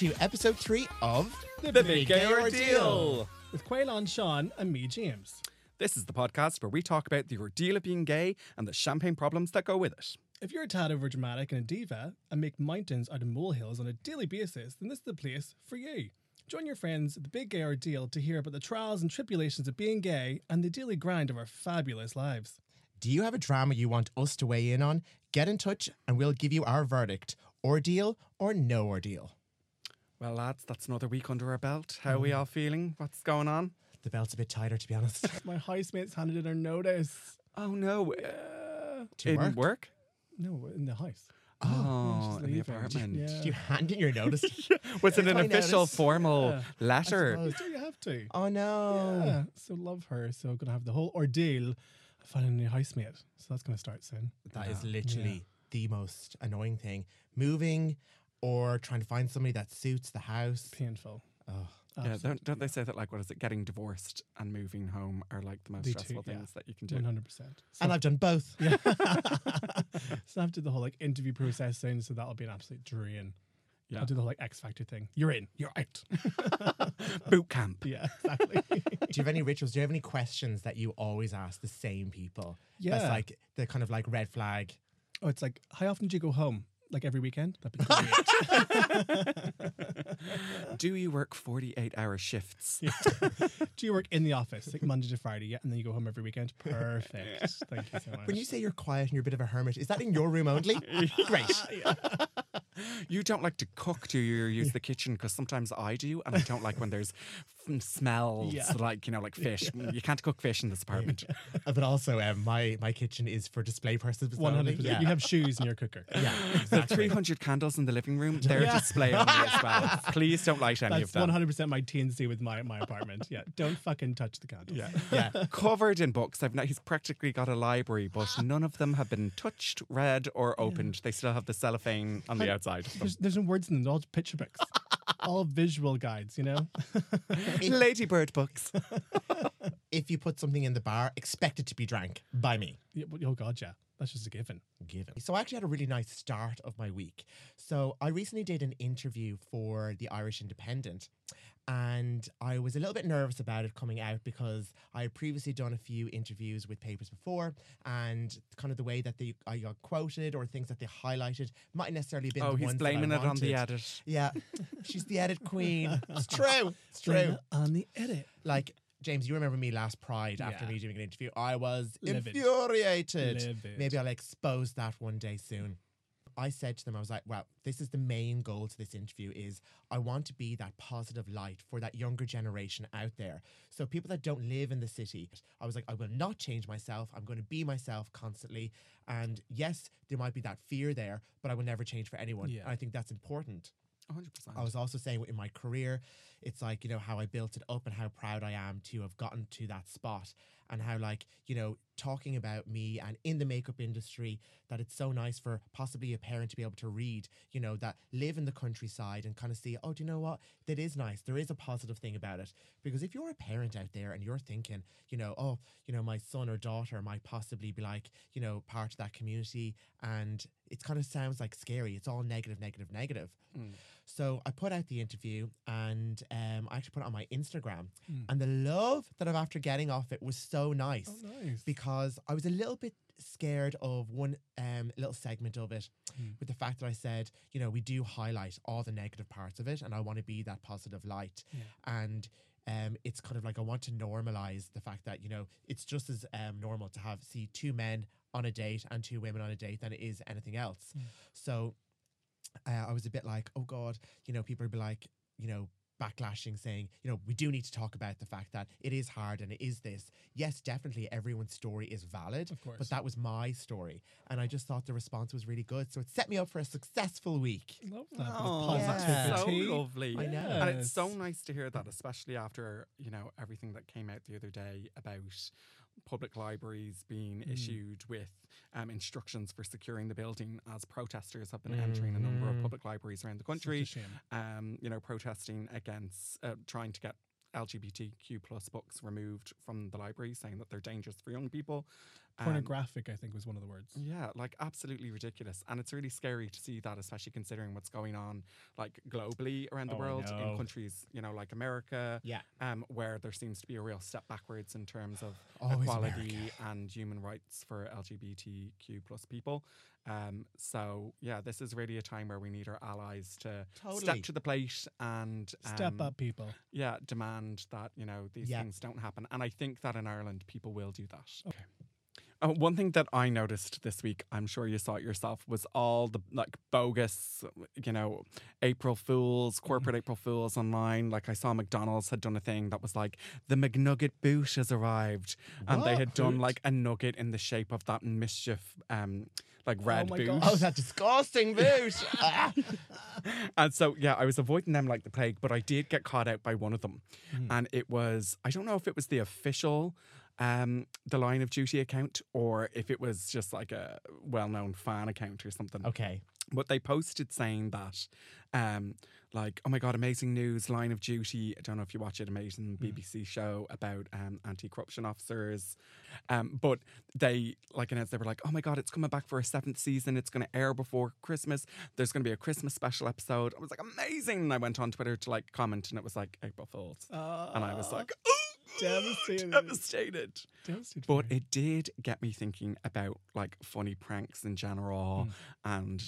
Welcome to episode three of The Big Gay Ordeal. with Caolán, Sean, and me, James. This is the podcast where we talk about the ordeal of being gay and the champagne problems that go with it. If you're a tad over dramatic and a diva and make mountains out of molehills on a daily basis, then this is the place for you. Join your friends at the Big Gay Ordeal to hear about the trials and tribulations of being gay and the daily grind of our fabulous lives. Do you have a drama you want us to weigh in on? Get in touch and we'll give you our verdict ordeal or no ordeal. Well, lads, that's another week under our belt. How are we mm. all feeling? What's going on? The belt's a bit tighter, to be honest. My housemates handed in her notice. Oh no, To in work? no, in the house. Oh, she's in the leaving. apartment. Yeah. Did you hand in your notice? Was it an official noticed. formal Yeah. letter? suppose. Do you have to? oh no. Yeah, so love her. So gonna have the whole ordeal of finding a new housemate. So that's gonna start soon. That is literally the most annoying thing. Moving or trying to find somebody that suits the house. Painful. Oh. Yeah, don't, don't they say that like what is it? Getting divorced and moving home are like the most The two, stressful yeah. things that you can do. One hundred percent. And I've done both. Yeah. so I have to do the whole like interview process soon, so that'll be an absolute drain. Yeah. I'll do the whole like X Factor thing. You're in, you're out. Boot camp. yeah, exactly. Do you have any rituals? Do you have any questions that you always ask the same people? That's Yeah. like the kind of like red flag. oh, it's like, how often do you go home? Like every weekend? That'd be great. Do you work 48 hour shifts? do you work in the office like Monday to Friday? Yeah, and then you go home every weekend. Perfect. Thank you so much. When you say you're quiet and you're a bit of a hermit, is that in your room only? Great. You don't like to cook, do you? Or use the kitchen? Because sometimes I do, and I don't like when there's f- smells Yeah. like you know, like fish. You can't cook fish in this apartment. Uh, but also, um, my my kitchen is for display purposes. One hundred percent. Yeah. You have shoes in your cooker. yeah, The exactly. 300 candles in the living room, they're Yeah. display only as well. Please don't light any That's of them. one hundred percent my TNC with my my apartment. Yeah, don't fucking touch the candles. Yeah. yeah. Covered in books. I've no, he's practically got a library, but none of them have been touched, read, or opened. They still have the cellophane on the outside. There's, there's no words in them. They're all picture books. All visual guides, you know? Ladybird books. If you put something in the bar, expect it to be drank by me. Yeah, but- oh, God, yeah. That's just a given. given. So I actually had a really nice start of my week. So I recently did an interview for the Irish Independent. And I was a little bit nervous about it coming out because I had previously done a few interviews with papers before, and kind of the way that they I got quoted or things that they highlighted might necessarily been Oh, the he's ones that I blaming it on the edit. Yeah, she's the edit queen. It's true. It's true. On the edit. Like James, you remember me last Pride after Yeah. me doing an interview? I was Livid. infuriated. Livid. Maybe I'll expose that one day soon. I said to them, I was like, well, this is the main goal to this interview is I want to be that positive light for that younger generation out there. So people that don't live in the city, I was like, I will not change myself. I'm going to be myself constantly. And yes, there might be that fear there, but I will never change for anyone. Yeah. And I think that's important. 100%. I was also saying in my career, it's like, you know, how I built it up and how proud I am to have gotten to that spot. And how, like, you know, talking about me and in the makeup industry, that it's so nice for possibly a parent to be able to read, you know, that live in the countryside and kind of see, oh, do you know what? That is nice. There is a positive thing about it. Because if you're a parent out there and you're thinking, you know, oh, you know, my son or daughter might possibly be like, you know, part of that community. And it kind of sounds like scary. It's all negative, negative, negative. Mm. So I put out the interview and um, I actually put it on my Instagram. Mm. And the love that I've after getting off it was so nice Oh, nice. because I was a little bit scared of one um, little segment of it Mm. with the fact that I said, you know, we do highlight all the negative parts of it and I want to be that positive light. Yeah. And um, it's kind of like I want to normalize the fact that, you know, it's just as um, normal to have, see two men on a date and two women on a date than it is anything else. Mm. So uh, I was a bit like, oh God, you know, people would be like, you know, backlashing saying, you know, we do need to talk about the fact that it is hard and it is this. Yes, definitely everyone's story is valid, Of course. but that was my story. And I just thought the response was really good. So it set me up for a successful week. Love that. bit Oh, yeah. so positivity. lovely. I know. And it's so nice to hear that, especially after, you know, everything that came out the other day about public libraries being Mm. issued with um, instructions for securing the building as protesters have been entering a number of Mhm. public libraries around the country, um, you know, protesting against uh, trying to get LGBTQ plus books removed from the library, saying that they're dangerous for young people. Um, Pornographic, I think, was one of the words. Yeah, like absolutely ridiculous. And it's really scary to see that, especially considering what's going on like globally around the Oh, world in countries, you know, like America, Yeah. um, where there seems to be a real step backwards in terms of Always equality America. and human rights for LGBTQ plus people. Um, so yeah, this is really a time where we need our allies to Totally. step to the plate and Step um, up, people. yeah, demand that you know these Yeah. things don't happen. And I think that in Ireland, people will do that. Okay. Uh, one thing that I noticed this week, I'm sure you saw it yourself, was all the like bogus, you know, April Fools, corporate April Fools online. Like I saw McDonald's had done a thing that was like the McNugget boot has arrived, and they had done like a nugget in the shape of that mischief, um, like red my boot. God. Oh, that disgusting boot. Ah. And so, yeah, I was avoiding them like the plague, but I did get caught out by one of them. And it was, I don't know if it was the official, um, the Line of Duty account or if it was just like a well known fan account or something. Okay. But they posted saying that, um, like, oh my God, amazing news, Line of Duty. I don't know if you watch it, amazing BBC show about um, anti corruption officers. Um, but they, like, announced they were like, oh my God, it's coming back for a seventh season. It's going to air before Christmas. There's going to be a Christmas special episode. I was like, amazing. And I went on Twitter to like comment and it was like April Fools. and I was like, oh, Devastated. devastated. Devastated. But it did get me thinking about like funny pranks in general, and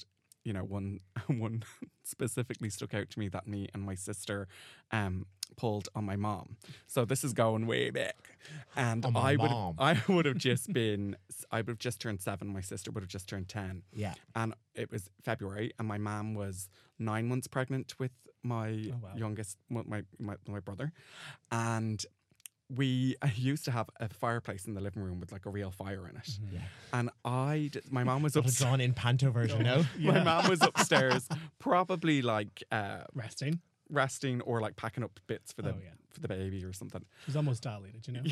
you know, one one specifically stuck out to me that me and my sister um pulled on my mom. So this is going way back, and On my I would mom. I would have just been I would have just turned seven. My sister would have just turned ten, Yeah. and it was February, and my mom was nine months pregnant with my Oh, wow. youngest, my, my my my brother, and we used to have a fireplace in the living room with like a real fire in it, Yeah. and I my mom was upstairs. drawn in panto version, no? My mom was upstairs, probably like uh, Resting. resting or like packing up bits for the Oh, yeah. for the baby or something. She's almost dilated, you know?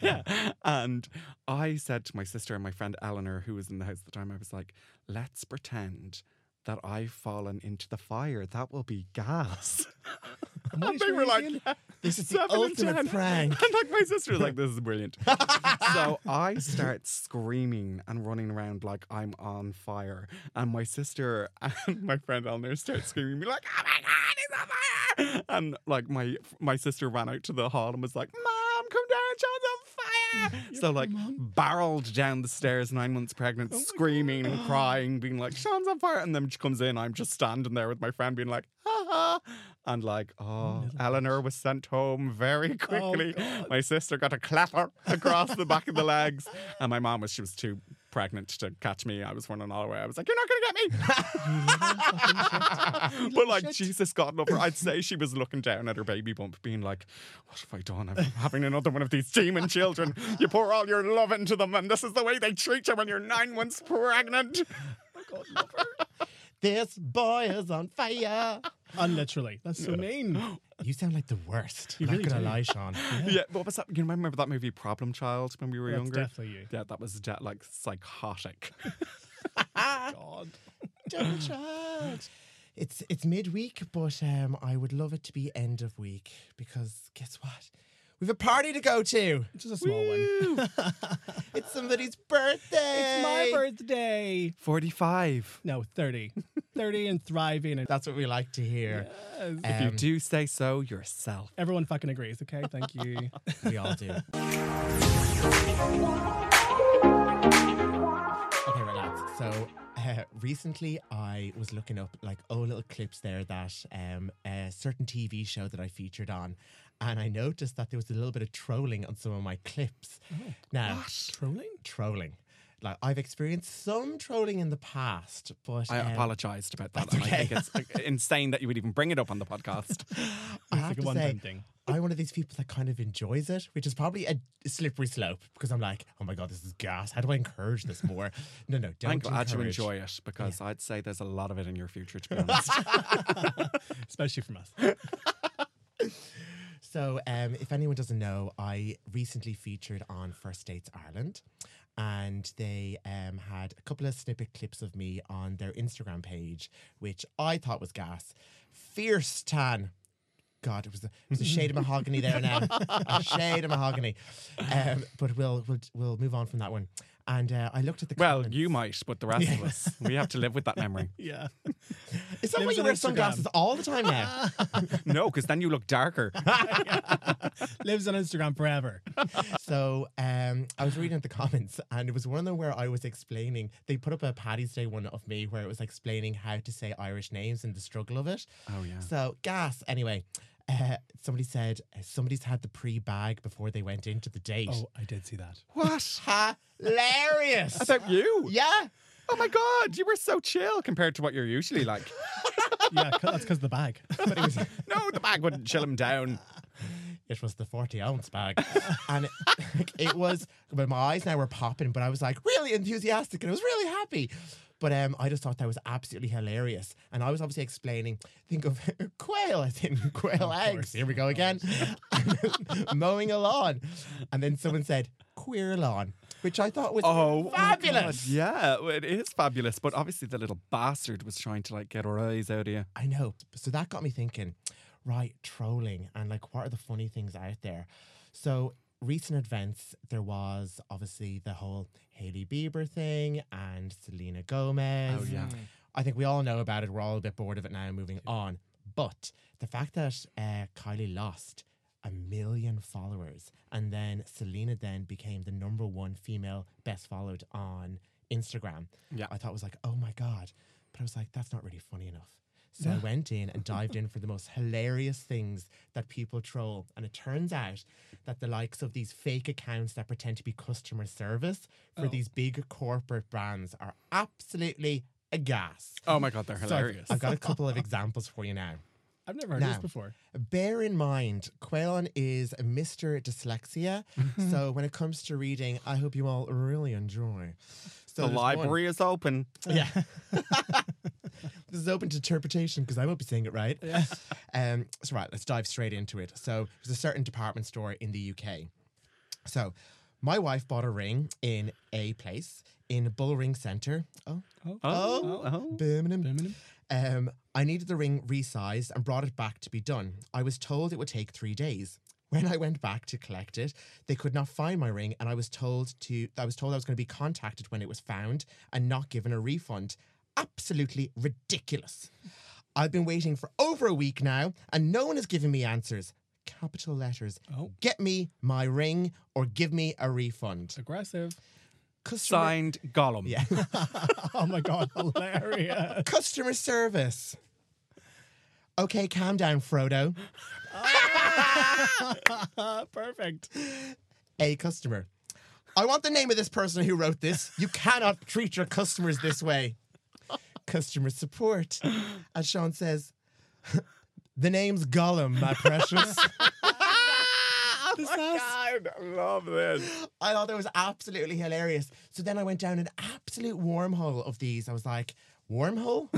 yeah. And I said to my sister and my friend Eleanor, who was in the house at the time, I was like, let's pretend that I've fallen into the fire. That will be gas. And they were like. This is the ultimate 10. prank. And like my sister was like, this is brilliant. so I start screaming and running around like I'm on fire. And my sister and my friend Eleanor start screaming me like, oh my God, he's on fire. And like my my sister ran out to the hall and was like, Mom, come down, John's. So like barreled down the stairs, nine months pregnant, screaming and crying, being like, Sean's on fire. And then she comes in, I'm just standing there with my friend being like, ha ha. And like, oh, Eleanor was sent home very quickly. God. my sister got a clapper across the back of the legs. And my mom was, she was too pregnant to catch me. I was running all the way. I was like, you're not going to get me. but like, Jesus, God love her. I'd say she was looking down at her baby bump, being like, what have I done? I'm having another one of these demon children. You pour all your love into them, and this is the way they treat you when you're nine months pregnant. This boy is on fire. And literally. That's so mean. You sound like the worst. You I'm really not gonna do. lie, Sean. Yeah, what was that? You remember that movie Problem Child when we were That's younger? definitely you. Yeah, that was de- like psychotic. God. Double shot. It's it's midweek, but um, I would love it to be end of week because guess what? We've a party to go to. Just a small one. It's somebody's birthday. It's my birthday. 45. No, 30. 30 and thriving. And That's what we like to hear. Yes. If you Um, do say so yourself. Everyone fucking agrees, okay? Thank you. We all do. okay, right, lads. So uh, recently, I was looking up like oh little clips there that um, a certain TV show that I featured on, and I noticed that there was a little bit of trolling on some of my clips. Now, Trolling? trolling. Like I've experienced some trolling in the past, but I um, apologized about that. and I think it's insane that you would even bring it up on the podcast. I have to one say, thing. I'm one of these people that kind of enjoys it, which is probably a slippery slope because I'm like, oh my god, this is gas. How do I encourage this more? No, no, don't. I'm glad you encourage. enjoy it because I'd say there's a lot of it in your future, to be honest. Especially from us. So, um, if anyone doesn't know, I recently featured on First Dates Ireland, and they um, had a couple of snippet clips of me on their Instagram page, which I thought was gas. Fierce tan. God, it was a, it was a shade of mahogany there now, a shade of mahogany. Um, but we'll, we'll we'll move on from that one. And uh, I looked at the Well, comments. you might, but the rest of us, we have to live with that memory. Yeah. Is that why lives you on wear Instagram. sunglasses all the time now? No, because then you look darker. Lives on Instagram forever. so um, I was reading the comments, and it was one of them where I was explaining. They put up a Paddy's Day one of me where it was explaining how to say Irish names and the struggle of it. Oh, yeah. So gas. Anyway, uh, somebody said uh, somebody's had the pre-bag before they went into the date. Oh, I did see that. What? Hilarious! About you? yeah. Oh my God, you were so chill compared to what you're usually like. yeah, that's because of the bag. But it was no, the bag wouldn't chill him down. it was the 40 ounce bag. and it, it was, but my eyes now were popping, but I was like really enthusiastic and I was really happy. But um, I just thought that was absolutely hilarious. And I was obviously explaining, think of quail, I think, quail eggs. Here we go again. Mowing a lawn. And then someone said, queer lawn, which I thought was Oh, God, fabulous. Yeah, it is fabulous. But obviously, the little bastard was trying to like get her eyes out of you. I know. So that got me thinking, right, trolling and like what are the funny things out there? So recent events, there was obviously the whole Hailey Bieber thing and Selena Gomez. Oh, yeah. I think we all know about it. We're all a bit bored of it now, moving on. But the fact that uh, Kylie lost a million followers and then Selena then became the number one female best followed on Instagram. Yeah. I thought was like, oh my God. But I was like, that's not really funny enough. So I went in and dived in for the most hilarious things that people troll. And it turns out that the likes of these fake accounts that pretend to be customer service for Oh. these big corporate brands are absolutely a gas. Oh my God, they're So I've- hilarious. I've got a couple of examples for you now. I've never heard of this before. Bear in mind, Caolán is a Mr. Dyslexia. so when it comes to reading, I hope you all really enjoy. So the there's one- library is open. Yeah. this is open to interpretation because I won't be saying it right. Yeah. Um, so, right, let's dive straight into it. So, there's a certain department store in the UK. So, my wife bought a ring in a place in Bullring Centre. Oh, Oh. oh, oh. Birmingham. Birmingham. Um, I needed the ring resized and brought it back to be done. I was told it would take three days. When I went back to collect it, they could not find my ring, and I was told to I was told I was going to be contacted when it was found and not given a refund. Absolutely ridiculous. I've been waiting for over a week now, and no one has given me answers. Capital letters. Oh. Get me my ring or give me a refund. Aggressive. Customer, Signed Gollum. yeah. oh my god, hilarious. Customer service. Okay, calm down, Frodo. Ah! Perfect. A customer. I want the name of this person who wrote this. You cannot treat your customers this way. Customer support. As Sean says, the name's Gollum, my precious. Oh my God, I love this. I thought that was absolutely hilarious. So then I went down an absolute wormhole of these. I was like, wormhole?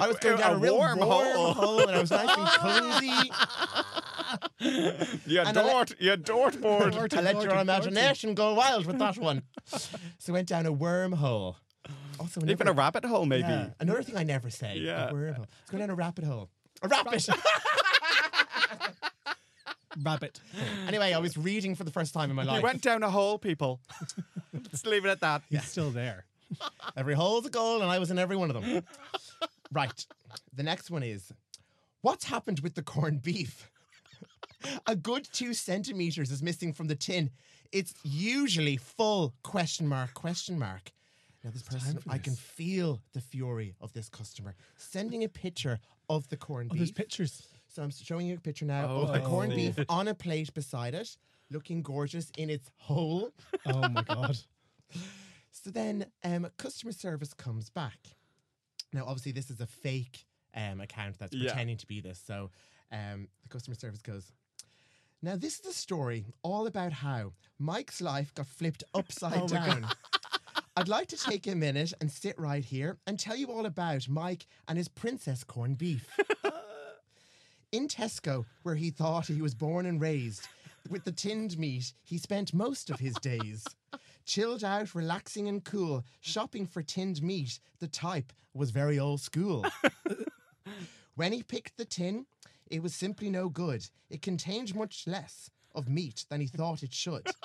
I was going down a, real wormhole. wormhole and I was nice and cozy. You And I dort, you dort board. Dorty, I let dorty, your dorty. imagination go wild with that one. so I went down a wormhole. Also, Even another, a rabbit hole, maybe. yeah, another thing I never say. Yeah. A wormhole. Let's go down a rabbit hole. A rabbit. Rabbit. anyway, I was reading for the first time in my life. You went down a hole, people. Let's leave it at that. He's still there. Every hole's a goal, and I was in every one of them. right. The next one is what's happened with the corned beef? a good two centimeters is missing from the tin. It's usually full question mark question mark. Now this person, for I can feel the fury of this customer sending a picture of the corned Oh, there's pictures. So I'm showing you a picture now Oh, of the I corned beef on a plate beside it, looking gorgeous in its hole. Oh my god. So then um, customer service comes back. Now, obviously, this is a fake um, account that's Yeah. pretending to be this. So um, the customer service goes, Now, this is a story all about how Mike's life got flipped upside Oh down. I'd like to ah. take a minute and sit right here and tell you all about Mike and his Princes corned beef. In Tesco, where he thought he was born and raised, with the tinned meat, he spent most of his days. Chilled out, relaxing and cool, shopping for tinned meat, the type was very old school. when he picked the tin, it was simply no good. It contained much less of meat than he thought it should.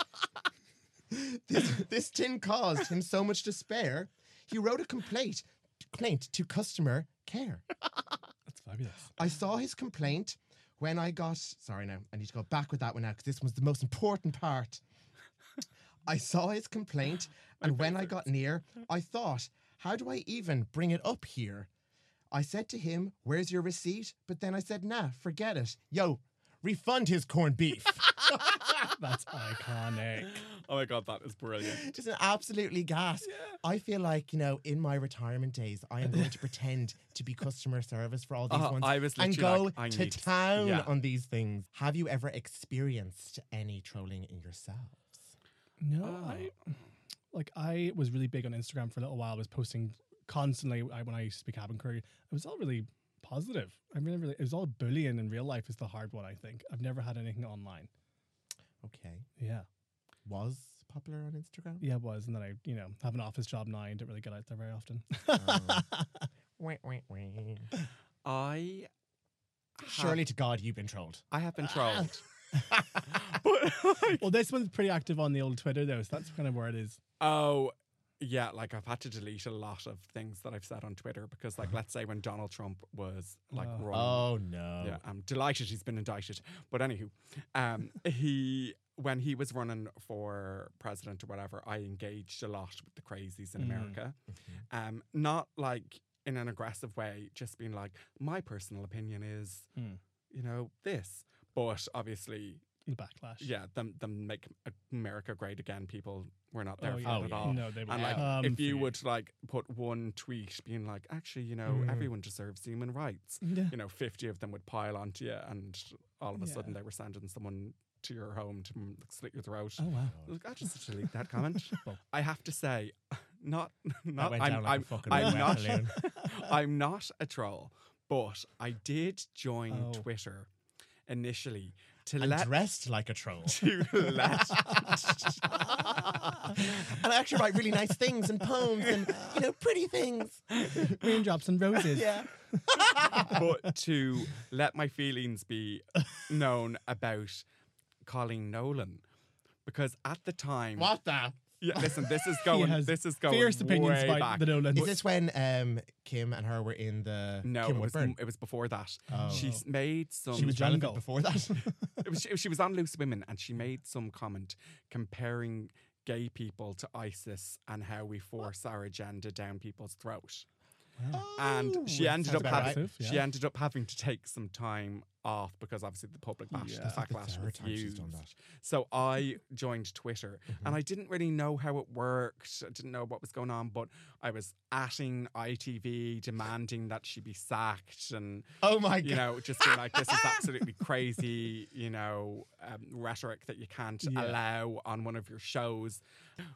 this, this tin caused him so much despair. He wrote a complaint, complaint to customer care. That's fabulous. I saw his complaint when I got. Sorry, now I need to go back with that one now because this was the most important part. I saw his complaint, and when I got near, I thought, how do I even bring it up here? I said to him, Where's your receipt? But then I said, Nah, forget it. Yo, refund his corned beef. That's iconic. Oh my god, that is brilliant. Just an absolutely gas. I feel like, you know, in my retirement days, I am going to pretend to be customer service for all these Uh, ones I was and go like, I to need town yeah. on these things. Have you ever experienced any trolling in yourselves? No, Oh. I like I was really big on Instagram for a little while. I was posting constantly when I used to be cabin crew. It was all really positive. I really, really, it was all bullying in real life is the hard one. I think I've never had anything online. Okay. Yeah, Was popular on Instagram? yeah, it was. And then I, you know, have an office job now and don't really get out there very often. Oh. Wah, wah, wah. I Surely to God, you've been trolled. I have been trolled. but like, well, this one's pretty active on the old Twitter though, so that's kind of where it is. oh yeah, like I've had to delete a lot of things that I've said on Twitter because like let's say when Donald Trump was like Oh. Oh, no. Yeah, I'm delighted he's been indicted. But anywho, um, he when he was running for president or whatever, I engaged a lot with the crazies in Mm. America. Um, not like in an aggressive way, just being like, my personal opinion is, Mm. you know, this. But obviously, The backlash. yeah, them them make America great again. People were not there Oh, for yeah. at yeah. all. No, they would And like, come if you would like put one tweet being like, actually, you know, Mm. everyone deserves human rights Yeah. you know, 50 of them would pile onto you, and all of a sudden they were sending someone to your home to slit your throat. Oh wow. I like, I just delete that comment. I have to say, not, not, I'm, like I'm, I'm not. I'm not a troll, but I did join Oh. Twitter initially to And let dressed like a troll. to let and I actually write really nice things and poems and, you know, pretty things. Raindrops and roses. Yeah. but to let my feelings be known about Coleen Nolan. Because at the time, What the? Yeah, listen, this is going. has This is going Fierce opinions way about back. the Nolan. Is this when um, Kim and her were in the no, Kim it was, Woodburn? it was before that. Oh. She's made some. She was jungle. before that. it was, she, she was on Loose Women, and she made some comment comparing gay people to ISIS and how we force our agenda down people's throat. And she Oh, ended sounds up about having right. she yeah. ended up having to take some time off because obviously the public bash, Yeah. the Fuck, the backlash third was time she's huge. done that. So I joined Twitter Mm-hmm. and I didn't really know how it worked. I didn't know what was going on, but I was atting ITV, demanding that she be sacked and Oh my you god. know, just being like, this is absolutely crazy, you know, um, rhetoric that you can't Yeah. allow on one of your shows.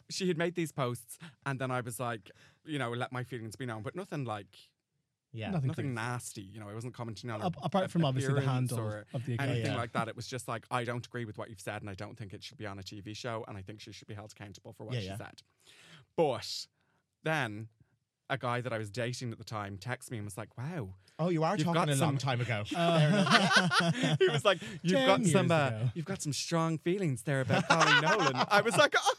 She had made these posts, and then I was like, you know, let my feelings be known, but nothing like, yeah. Nothing nothing nasty. You know, I wasn't commenting on her Ap- apart from obviously the appearance handle or of the anything yeah. like that. It was just like, I don't agree with what you've said, and I don't think it should be on a TV show, and I think she should be held accountable for what Yeah, she yeah. said. But then a guy that I was dating at the time texted me and was like, wow. Oh, you are talking got a long some- time ago. Uh, he was like, "You've Ten got some, uh, you've got some strong feelings there about Coleen Nolan." I was like, "Oh,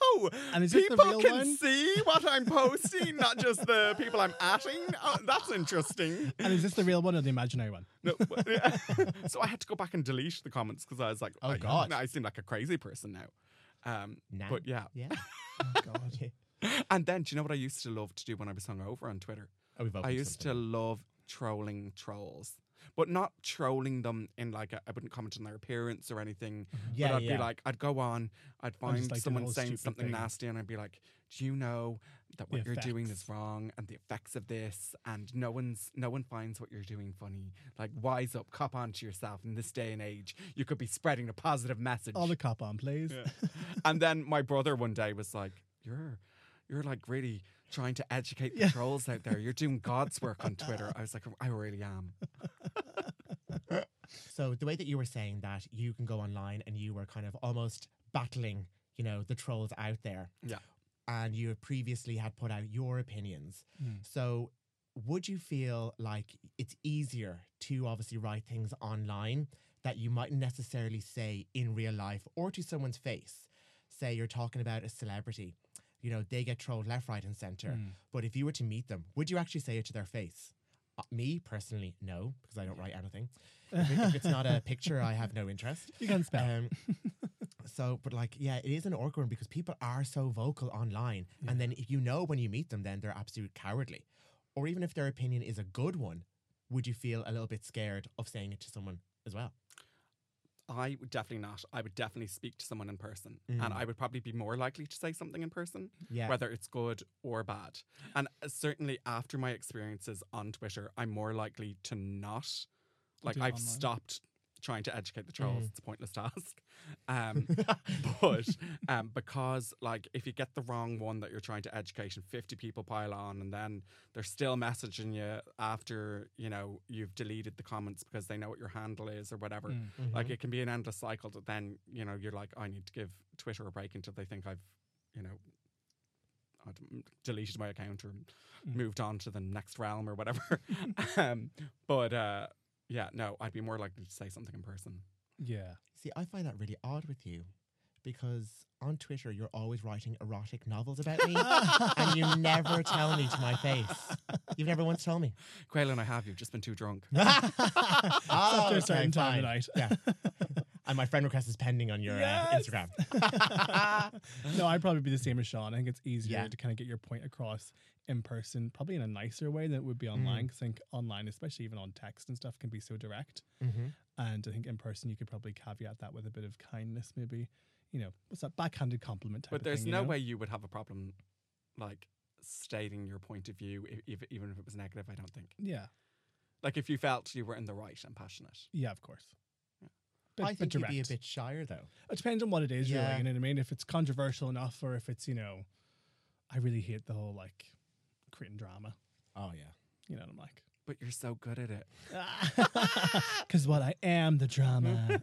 And is this the people real can one? see what I'm posting, not just the people I'm atting. Oh, that's interesting." and is this the real one or the imaginary one? No, so I had to go back and delete the comments because I was like, Oh, I, God. I seem like a crazy person now." Um, Nah. But yeah, Yeah. Oh God. and then do you know what I used to love to do when I was hungover on Twitter? Oh, I opened used to love trolling trolls, but not trolling them in like a, I wouldn't comment on their appearance or anything. Yeah, but I'd yeah. be like, I'd go on, I'd find like doing someone all saying stupid something things. nasty, and I'd be like, "Do you know that The what you're doing is wrong, and the effects of this, and no one's no one finds what you're doing funny. Like, wise up, cop on to yourself in this day and age. You could be spreading a positive message." All the cop on, please. Yeah. and then my brother one day was like, "You're, you're like really." Trying to educate the Yeah. trolls out there. You're doing God's work on Twitter. I was like, I really am. So the way that you were saying that you can go online and you were kind of almost battling, you know, the trolls out there. Yeah. And you previously had put out your opinions. Mm. So would you feel like it's easier to obviously write things online that you mightn't necessarily say in real life or to someone's face say you're talking about a celebrity, you know, they get trolled left, right, and center. Mm. But if you were to meet them, would you actually say it to their face? Uh, me personally, no, because I don't write anything. If, it- if it's not a picture, I have no interest. You can spell. Um, so, but like, yeah, it is an awkward one because people are so vocal online, and then if you know when you meet them, then they're absolute cowardly, or even if their opinion is a good one, would you feel a little bit scared of saying it to someone as well? I would definitely not. I would definitely speak to someone in person, Mm. and I would probably be more likely to say something in person, Yeah, whether it's good or bad. And uh, certainly after my experiences on Twitter, I'm more likely to not. Like I've online. stopped trying to educate the trolls. Mm. It's a pointless task. Um, but um, because like if you get the wrong one that you're trying to educate and 50 people pile on and then they're still messaging you after you know you've deleted the comments because they know what your handle is or whatever Mm. like Mhm. it can be an endless cycle that then you know you're like i need to give twitter a break until they think i've you know deleted my account or Mm. moved on to the next realm or whatever um, but uh, yeah no i'd be more likely to say something in person Yeah. See, I find that really odd with you because on Twitter you're always writing erotic novels about me, and you never tell me to my face. You've never once told me. Caolán, i have you've just been too drunk After Oh, a certain time fine. of night. Yeah. and my friend request is pending on your uh, Instagram. no, I'd probably be the same as Sean. I think it's easier Yeah. to kind of get your point across in person, probably in a nicer way than it would be online. 'cause I think online, especially even on text and stuff, can be so direct. mm-hmm. And I think in person, you could probably caveat that with a bit of kindness, maybe. You know, what's that backhanded compliment type but of there's thing, you no know? way you would have a problem like stating your point of view i- if, even if it was negative i don't think Yeah. like if you felt you were in the right and passionate Yeah, of course. Yeah. Bit, I think you'd be a bit shyer though. It depends on what it is, Yeah. really. You know what I mean? If it's controversial enough, or if it's, you know, I really hate the whole like creating drama. Oh yeah. You know what I'm like? But you're so good at it Because what I am, the drama.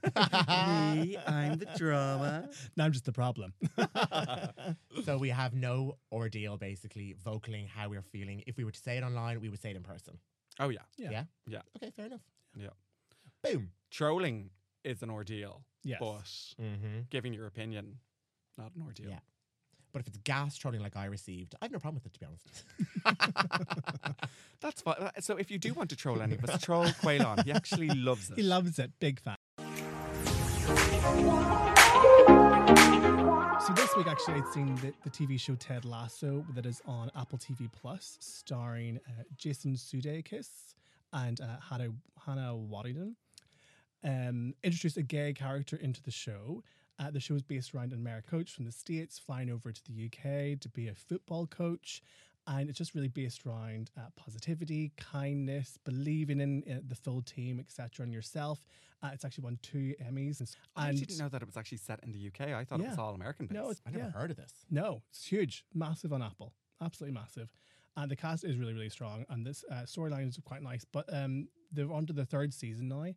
Me, i'm the drama now I'm just the problem. so we have no ordeal basically vocaling how we're feeling. If we were to say it online, we would say it in person. oh yeah Yeah. Yeah. Yeah. Okay, fair enough. Yeah. Boom. trolling is an ordeal Yes. but Mm-hmm. giving your opinion not an ordeal Yeah. But if it's gas trolling like I received, I've no problem with it to be honest. that's fine so if you do want to troll any of us troll Caolán he actually loves it He loves it. Big fan. So this week, actually, I'd seen the, the TV show Ted Lasso that is on Apple TV Plus, starring uh, Jason Sudeikis and uh, Hannah, Hannah Waddingham. Um, introduced a gay character into the show. Uh, the show is based around an American coach from the States flying over to the UK to be a football coach. And it's just really based around uh, positivity, kindness, believing in uh, the full team, etc., and yourself. Uh, it's actually won two Emmys. And, I didn't know that it was actually set in the UK. I thought it was all American based. No, it's- I never Yeah. heard of this. No, it's huge, massive on Apple, absolutely massive. And the cast is really, really strong, and this uh, storyline is quite nice. But um, they're on to the third season now,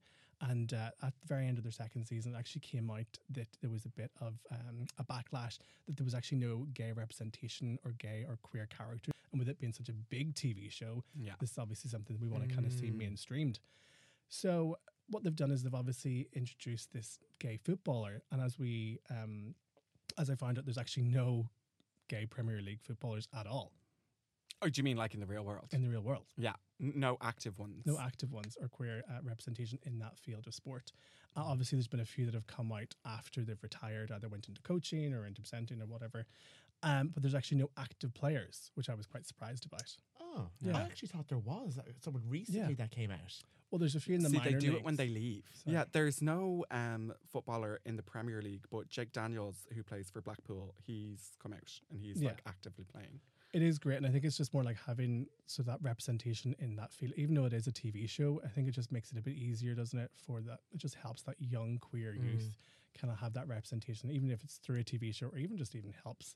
and uh, at the very end of their second season, it actually came out that there was a bit of um, a backlash that there was actually no gay representation or gay or queer character. And with it being such a big TV show, yeah. this is obviously something we want to kind of see Mm. mainstreamed. So what they've done is they've obviously introduced this gay footballer, and as we, um, as I found out, there's actually no gay Premier League footballers at all Oh, do you mean like in the real world? in the real world. yeah. No active ones. No active ones or queer uh, representation in that field of sport. Uh, obviously, there's been a few that have come out after they've retired, either went into coaching or into presenting or whatever. Um, but there's actually no active players, which I was quite surprised about. Oh, Yeah. I actually thought there was uh, someone recently that came out. Well, there's a few in the See, minor they do it when they leave. So- Yeah, there's no um, footballer in the Premier League, but Jake Daniels, who plays for Blackpool, he's come out and he's Yeah. like actively playing. It is great, and I think it's just more like having so that representation in that field. Even though it is a TV show, I think it just makes it a bit easier, doesn't it? For that, it just helps that young queer Mm. youth kind of have that representation, even if it's through a TV show, or even just even helps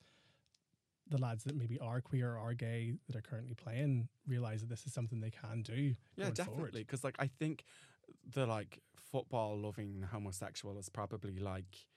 the lads that maybe are queer or are gay that are currently playing realize that this is something they can do. Yeah, definitely. Because like I think the like football loving homosexual is probably like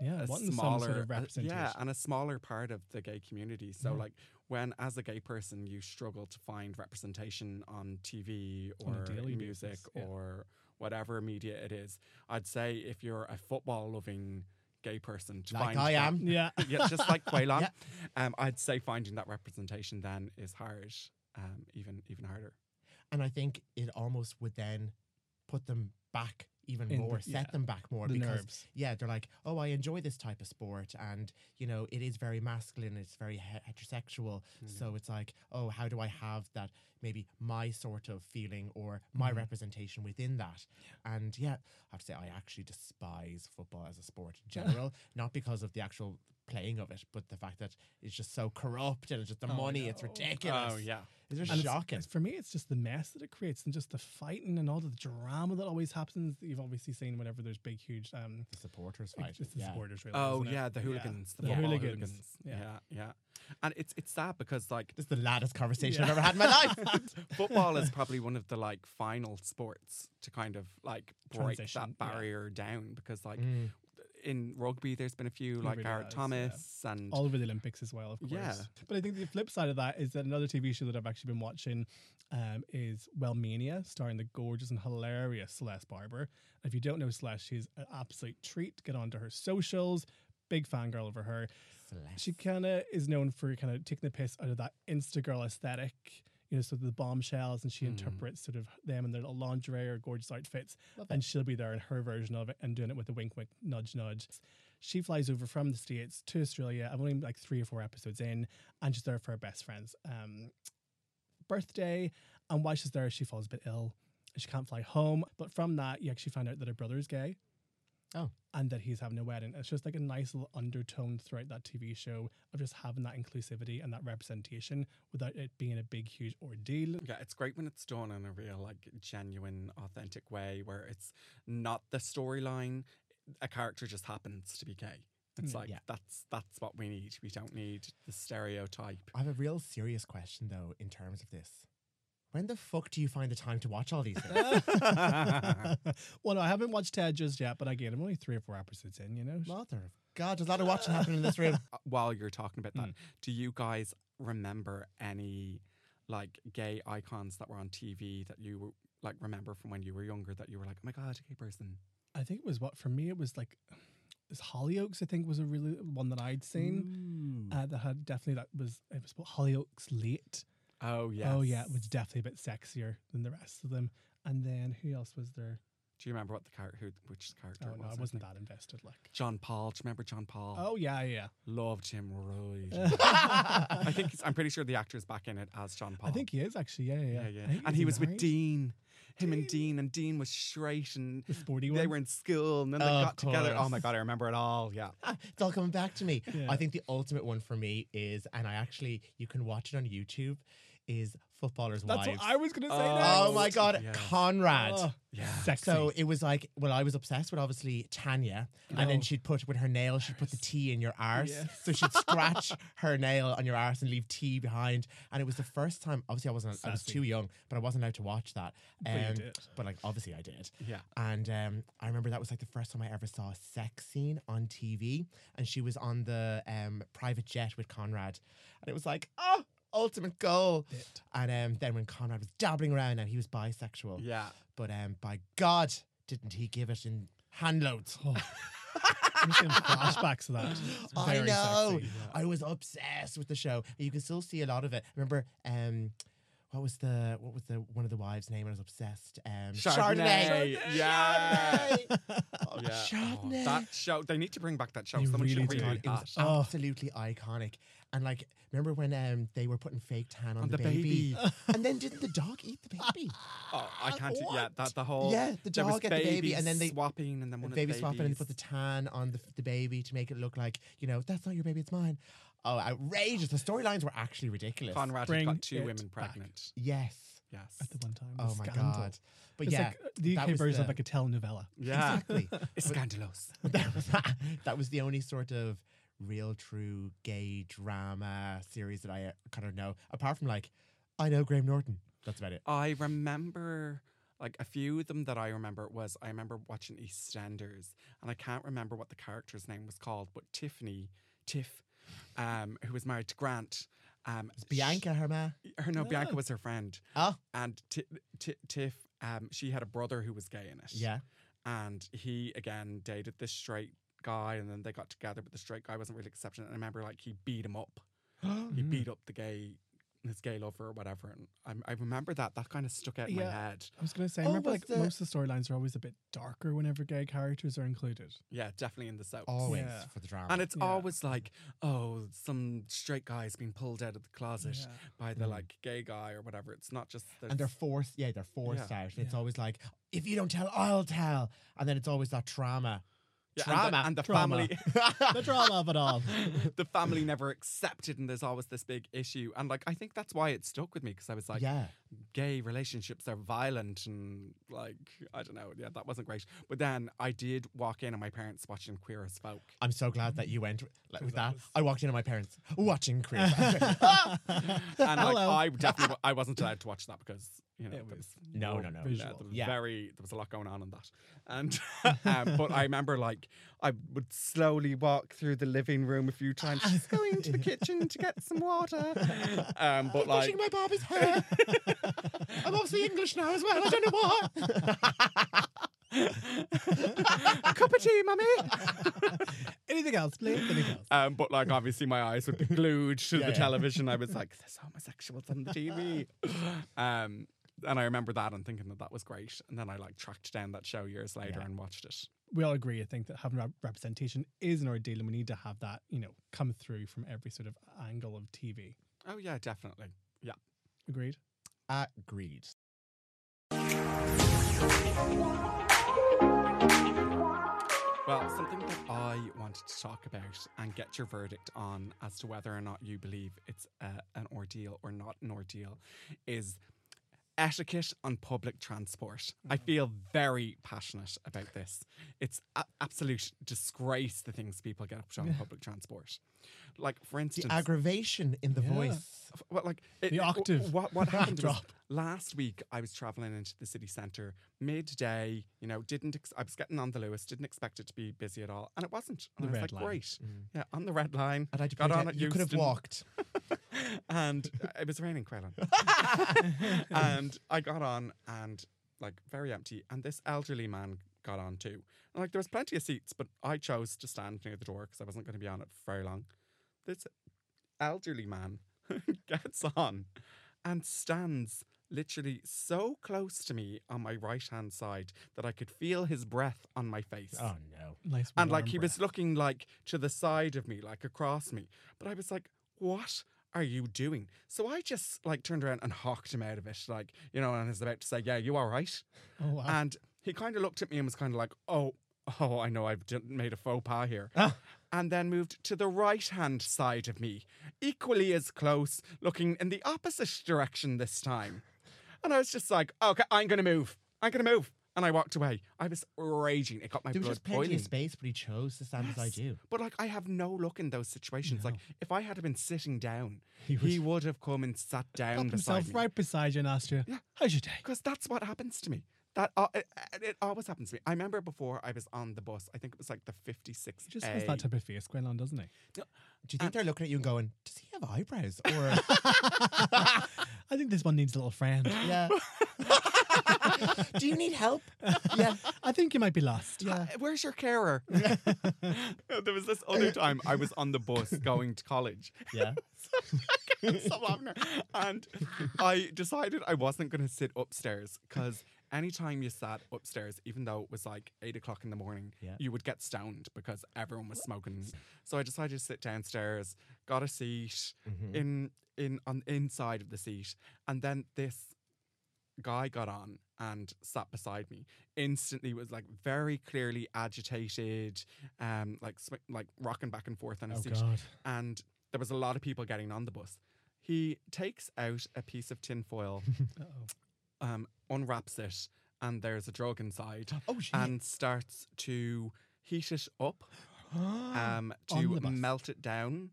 Yeah, a smaller some sort of uh, representation. yeah, and a smaller part of the gay community. So Mhm. like when as a gay person you struggle to find representation on TV On a or daily music basis, yeah. or whatever media it is, I'd say if you're a football loving gay person to Like find I that- am. Yeah. yeah, just like Caolán. Yeah. Um, I'd say finding that representation then is hard, um, even even harder. And I think it almost would then put them back even In the- more, set yeah, them back more the because nerves. yeah, they're like, oh, I enjoy this type of sport, and you know, it is very masculine, it's very he- heterosexual. Mm-hmm. So it's like, oh, how do I have that? Maybe my sort of feeling or my mm-hmm. representation within that. And yeah, I have to say, I actually despise football as a sport in general, not because of the actual playing of it, but the fact that it's just so corrupt and it's just the Oh, money, it's ridiculous. Oh yeah, Just And shocking. For me, it's just the mess that it creates and just the fighting and all the drama that always happens. That you've obviously seen whenever there's big, huge. Um, the supporters fight. it's the yeah. supporters, really. oh yeah, the Yeah. hooligans, the, The hooligans, hooligans. yeah. yeah, yeah. And it's it's sad because like This is the laddest conversation I've ever had in my life. football is probably one of the like final sports to kind of like break Transition, that yeah. barrier down because like Mm. In rugby there's been a few It like really Gareth has, yeah. Thomas and all over the Olympics as well, of course. Yeah. But I think the flip side of that is that another TV show that I've actually been watching um, is Wellmania, starring the gorgeous and hilarious Celeste Barber. If you don't know Celeste, she's an absolute treat. Get onto her socials. Big fangirl over her. Celeste. She kind of is known for kind of taking the piss out of that Insta girl aesthetic. You know, sort of the bombshells, and she Mm. interprets sort of them in their little lingerie or gorgeous outfits Love and she'll be there in her version of it and doing it with a wink, wink, nudge, nudge. She flies over from the States to Australia. I'm only like three or four episodes in, and she's there for her best friend's um, birthday. And while she's there, she falls a bit ill. and She can't fly home. But from that, you actually find out that her brother is gay. Oh. And that he's having a wedding. It's just like a nice little undertone throughout that TV show of just having that inclusivity and that representation without it being a big, huge ordeal. Yeah, it's great when it's done in a real, like, genuine, authentic way where it's not the storyline. A character just happens to be gay. It's Mm, like yeah. that's that's what we need. We don't need the stereotype. I have a real serious question though in terms of this. When the fuck do you find the time to watch all these things? well, no, I haven't watched Ted just yet, but again, I'm only three or four episodes in, you know? Mother of God, there's a lot of watching happening in this room. While you're talking about that, Mm. do you guys remember any like gay icons that were on TV that you like remember from when you were younger that you were like, oh my god, a gay person? I think it was what, for me, it was like, this Hollyoaks, I think, was a really one that I'd seen. Uh, that had definitely, that was, it was about Hollyoaks late. Oh yeah. Oh, yeah, it was definitely a bit sexier than the rest of them. And then who else was there? Do you remember what the character, who, which character? Oh, it no, I wasn't think? that invested. Like, John Paul. Do you remember John Paul? oh, yeah, yeah. loved him right. I think I'm pretty sure the actor's back in it as John Paul. I think he is actually, yeah, yeah. yeah, yeah. yeah. I think- And he was with? Dean. Him and Dean, and Dean was straight, and The sporty they were in school, and then they Of got together. Oh my god, I remember it all. Yeah. it's all coming back to me. Yeah. I think the ultimate one for me is, and I actually, you can watch it on YouTube, is Footballers' That's Wives. what I was going to say Oh, next. oh my God, yes. Conrad. Oh, Yeah. Sexy. So it was like, well, I was obsessed with obviously Tanya, and then Oh. she'd put with her nail, she'd put the T in your arse, Yes. so she'd scratch her nail on your arse and leave T behind. And it was the first time. Obviously, I wasn't, I was too young, but I wasn't allowed to watch that. But you Um, did. But like, obviously, I did. Yeah. And um, I remember that was like the first time I ever saw a sex scene on TV. And she was on the um, private jet with Conrad. And it was like, oh, ultimate goal. And um, then when Conrad was dabbling around and he was bisexual. Yeah. But um, by God, didn't he give it in handloads? Oh. I'm just getting flashbacks to that. I know. sexy, yeah. I was obsessed with the show. You can still see a lot of it. Remember, um, what was the what was the one of the wives' name? I was obsessed. Um, Chardonnay. Yeah. Chardonnay. Oh, Yeah. Oh, that show. They need to bring back that show. They Someone really should do. remake it was. Oh. absolutely iconic. And like, remember when um they were putting fake tan on, On the, the baby, baby. and then didn't the dog eat the baby? Oh, I can't. do- Yeah, What? that the whole. Yeah, the dog ate the baby, and then they swapping, and then one baby of the swapping and they put the tan on the, the baby to make it look like you know that's not your baby, it's mine. Oh, outrageous! The storylines were actually ridiculous. Conrad Bring got two it women back. pregnant. Yes. Yes. At the one time. Oh my scandal. god. But It's yeah, like the that UK was version the- of like a telenovela. Yeah. exactly. It's scandalous. that was that was the only sort of real, true gay drama series that I uh, kind of know. Apart from like, I know Graham Norton. That's about it. I remember like a few of them that I remember was I remember watching EastEnders and I can't remember what the character's name was called, but Tiffany, Tiff, um, who was married to Grant. Um, Bianca, her ma. her no, Bianca Ah. was her friend, Oh, and Ti- Ti- Tiff, um, she had a brother who was gay in it. yeah. and he again dated this straight guy, and then they got together, but the straight guy wasn't really accepting it. And I remember like he beat him up. He beat up the gay, his gay lover or whatever. And I, I remember that. That kind of stuck out in my head. I was going to say, I Oh, remember was like the- most of the storylines are always a bit darker whenever gay characters are included. Yeah, definitely in the south. Always Yeah. for the drama. And it's Yeah. always like, oh, some straight guy's been pulled out of the closet Yeah. by the Mm. like gay guy or whatever. It's not just and they're forced, yeah, they're forced out. It's Yeah. always like, if you don't tell, I'll tell. And then it's always that trauma. Yeah, drama. and the, and the Drama. family. the drama of it all. the family never accepted, and there's always this big issue. And like, I think that's why it stuck with me because I was like, yeah. gay relationships are violent, and like, I don't know, yeah, that wasn't great. But then I did walk in, and my parents watching Queer as Folk. I'm so glad that you went like, with that that. was- I walked in on my parents watching Queer. and like, Hello. I definitely, I wasn't allowed to watch that because you know, It was No, more no, no. Yeah, visual. there was Yeah. very, there was a lot going on in that. And, um, but I remember like I would slowly walk through the living room a few times, just going to the kitchen to get some water. Um, but I'm like, brushing my Barbie's hair. I'm obviously English now as well. I don't know why. a cup of tea, mummy. Anything else, please? Anything else? Um, but like obviously my eyes would be glued to Yeah, the yeah. television. I was like, "There's homosexuals on the TV," um, and I remember that and thinking that that was great. And then I like tracked down that show years later Yeah. and watched it. we all agree, I think, that having rep- representation is an ordeal and we need to have that, you know, come through from every sort of angle of TV. Oh yeah, definitely. Yeah. Agreed? Agreed. Well, something that I wanted to talk about and get your verdict on as to whether or not you believe it's uh, an ordeal or not an ordeal is etiquette on public transport. I mm-hmm. feel very passionate about this. It's a- absolute disgrace the things people get up to on public transport. Like, for instance, The aggravation in the Yeah. voice. Well, like it- The it- octave What what happened was drop. last week I was traveling into the city centre midday. You know, didn't ex- I was getting on the Luas, didn't expect it to be busy at all, and it wasn't. And The I was red like, line. great, mm. yeah, on the red line. And I got on you could have walked. and uh, it was raining quite a lot. and I got on and like very empty, and this elderly man got on too. And like there was plenty of seats, but I chose to stand near the door because I wasn't going to be on it for very long. This elderly man gets on and stands literally so close to me on my right hand side that I could feel his breath on my face. Oh no. Nice. and like he breath. was looking like to the side of me, like across me. But I was like, what are you doing? So I just like turned around and hawked him out of it, like, you know, and was about to say, yeah, you all right? Oh, wow. And he kind of looked at me and was kind of like, oh, oh, I know I've made a faux pas here. Ah. And then moved to the right hand side of me, equally as close, looking in the opposite direction this time. And I was just like, okay, I'm going to move. I'm going to move. And I walked away. I was raging. It got my There was just plenty boiling. of space, but he chose to stand beside you. But like, I have no luck in those situations. Like, if I had been sitting down, He he would- would, have come and sat down beside himself me. right beside you and asked you, Yeah. how's your day? Because that's what happens to me. That uh, it, it always happens to me. I remember before I was on the bus. I think it was like the 56. He just has that type of face going on, doesn't he? Do you think they're looking at you and going, "Does he have eyebrows?" Or I think this one needs a little friend. yeah. Do you need help? Yeah. I think you might be lost. Yeah. Where's your carer? there was this other time I was on the bus going to college. Yeah. Stop laughing. And I decided I wasn't going to sit upstairs because anytime you sat upstairs, even though it was like eight o'clock in the morning, Yeah. you would get stoned because everyone was smoking. So I decided to sit downstairs, got a seat Mhm. in in on inside of the seat, and then this guy got on and sat beside me. Instantly was like very clearly agitated, um, like like rocking back and forth on his Oh seat God. and there was a lot of people getting on the bus. He takes out a piece of tinfoil, um, unwraps it, and there's a drug inside, Oh and starts to heat it up, um, to melt it down,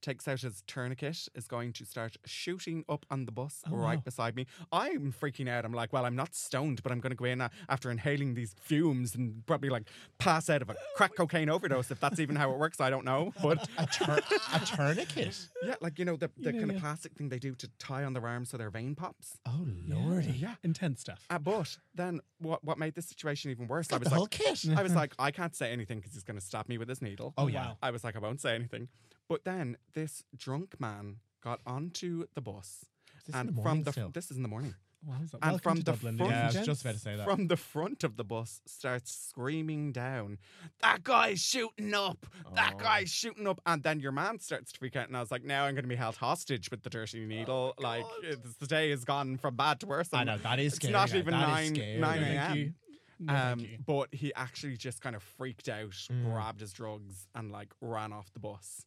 takes out his tourniquet, is going to start shooting up on the bus Oh, right wow. beside me. I'm freaking out. I'm like, well, I'm not stoned, but I'm going to go in uh, after inhaling these fumes and probably like pass out of a crack cocaine overdose if that's even how it works. I don't know. But A, tur- a tourniquet. yeah, like, you know, the, the Yeah, kind of yeah. plastic thing they do to tie on their arms so their vein pops. Oh lordy. Yeah. Intense stuff. Uh, but then what, what made this situation even worse? I was like. I was like, I can't say anything because he's going to stab me with his needle. Oh, Oh, yeah. wow. I was like, I won't say anything. But then this drunk man got onto the bus. Is this in and the from the still? this is in the morning. Wow, And Welcome from the Dublin, front- Yeah, just about to say that. From the front of the bus starts screaming down, That guy's shooting up! That Oh. guy's shooting up! And then your man starts to freak out. And I was like, Now I'm going to be held hostage with the dirty needle. like, it's, the day has gone from bad to worse. I know that is It's scary. not even that nine- nine a.m. No, Um, but he actually just kind of freaked out, Mm. grabbed his drugs, and like ran off the bus.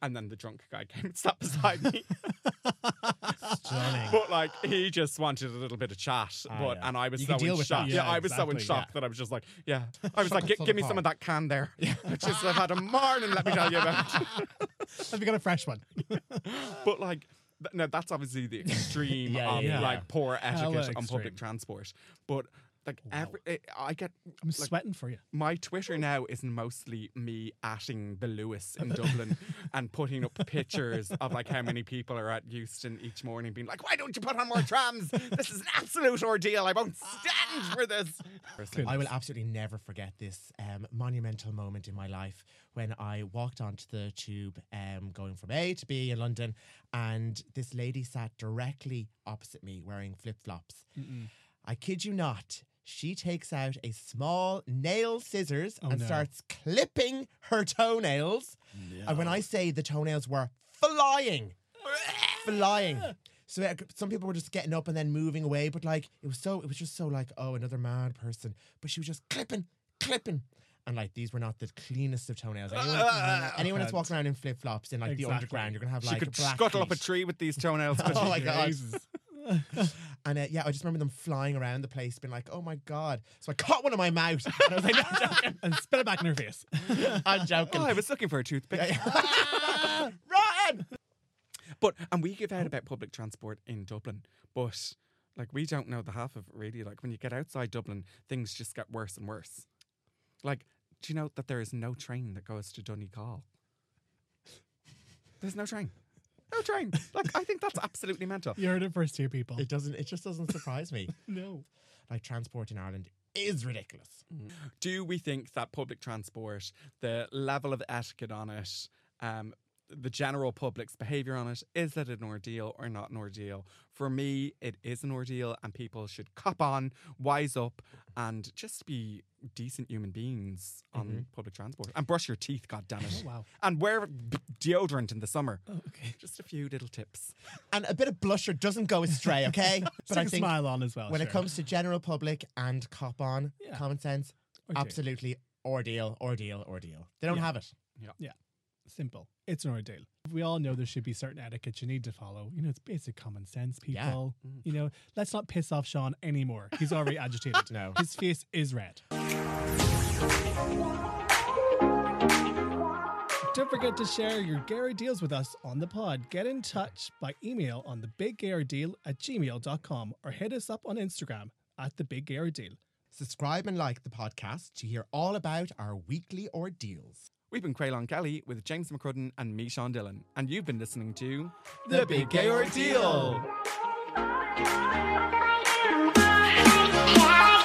And then the drunk guy came and sat beside me. Stunning. but like he just wanted a little bit of chat. Ah, but yeah. and I was You so in shock. Yeah, Yeah, I was so in shock yeah. that I was just like, yeah. I was like, and "Gi- full give me some of that can there. Which is I've had a morning, let me tell you about. Have you got a fresh one? but like th- no, that's obviously the extreme Yeah, of yeah, like yeah. poor etiquette on public transport. But like Wow. every, eh, I get I'm sweating for you. my Twitter now is mostly me atting the Luas in Dublin and putting up pictures of like how many people are at Heuston each morning, being like, "Why don't you put on more trams? This is an absolute ordeal. I won't stand for this." I will absolutely never forget this um, monumental moment in my life when I walked onto the tube um, going from A to B in London, and this lady sat directly opposite me wearing flip flops. I kid you not. She takes out a small nail scissors Oh, and no. starts clipping her toenails. And when I say the toenails were flying, flying. So uh, some people were just getting up and then moving away, but like it was so, it was just so like, oh, another mad person. But she was just clipping, clipping. And like these were not the cleanest of toenails. Anyone, anyone that's walking around in flip flops in like the underground, you're gonna have like. She could scuttle up a tree with these toenails. Oh my God. And uh, yeah, I just remember them flying around the place, being like, "Oh my god!" So I caught one in my mouth. And I was like, "No, I'm joking. and spit it back in her face. I'm joking." Oh, I was looking for a toothpick. Rotten. But and we give out about public transport in Dublin, but like we don't know the half of it really. Like when you get outside Dublin, things just get worse and worse. Like, do you know that there is no train that goes to Donegal? There's no train. No train. Like I think that's absolutely mental. You heard it first here, people. It doesn't. It just doesn't surprise me. no. Like transport in Ireland is ridiculous. Do we think that public transport, the level of etiquette on it, um, the general public's behaviour on it, is it an ordeal or not an ordeal? For me, it is an ordeal, and people should cop on, wise up, and just be decent human beings on mm-hmm. public transport and brush your teeth. God damn it! Oh, wow. And wear deodorant in the summer. Oh, okay. Just a few little tips. And a bit of blusher doesn't go astray, okay? but Stick I a think smile on as well. when it comes to general public and cop on, Yeah. common sense, Or absolutely ordeal, ordeal, ordeal. They don't Yeah. have it. Simple. It's an ordeal. We all know there should be certain etiquette you need to follow. You know, it's basic common sense, Yeah. people. Mm. You know, let's not piss off Sean anymore. He's already agitated. No. His face is red. Don't forget to share your Gary deals with us on the pod. Get in touch by email on the big deal at gmail.com or hit us up on Instagram at the big deal. Subscribe and like the podcast to hear all about our weekly ordeals. We've been Caolán Kelly with James McCrudden and me, Sean Dillon, and you've been listening to The Big Gay Ordeal. Yeah.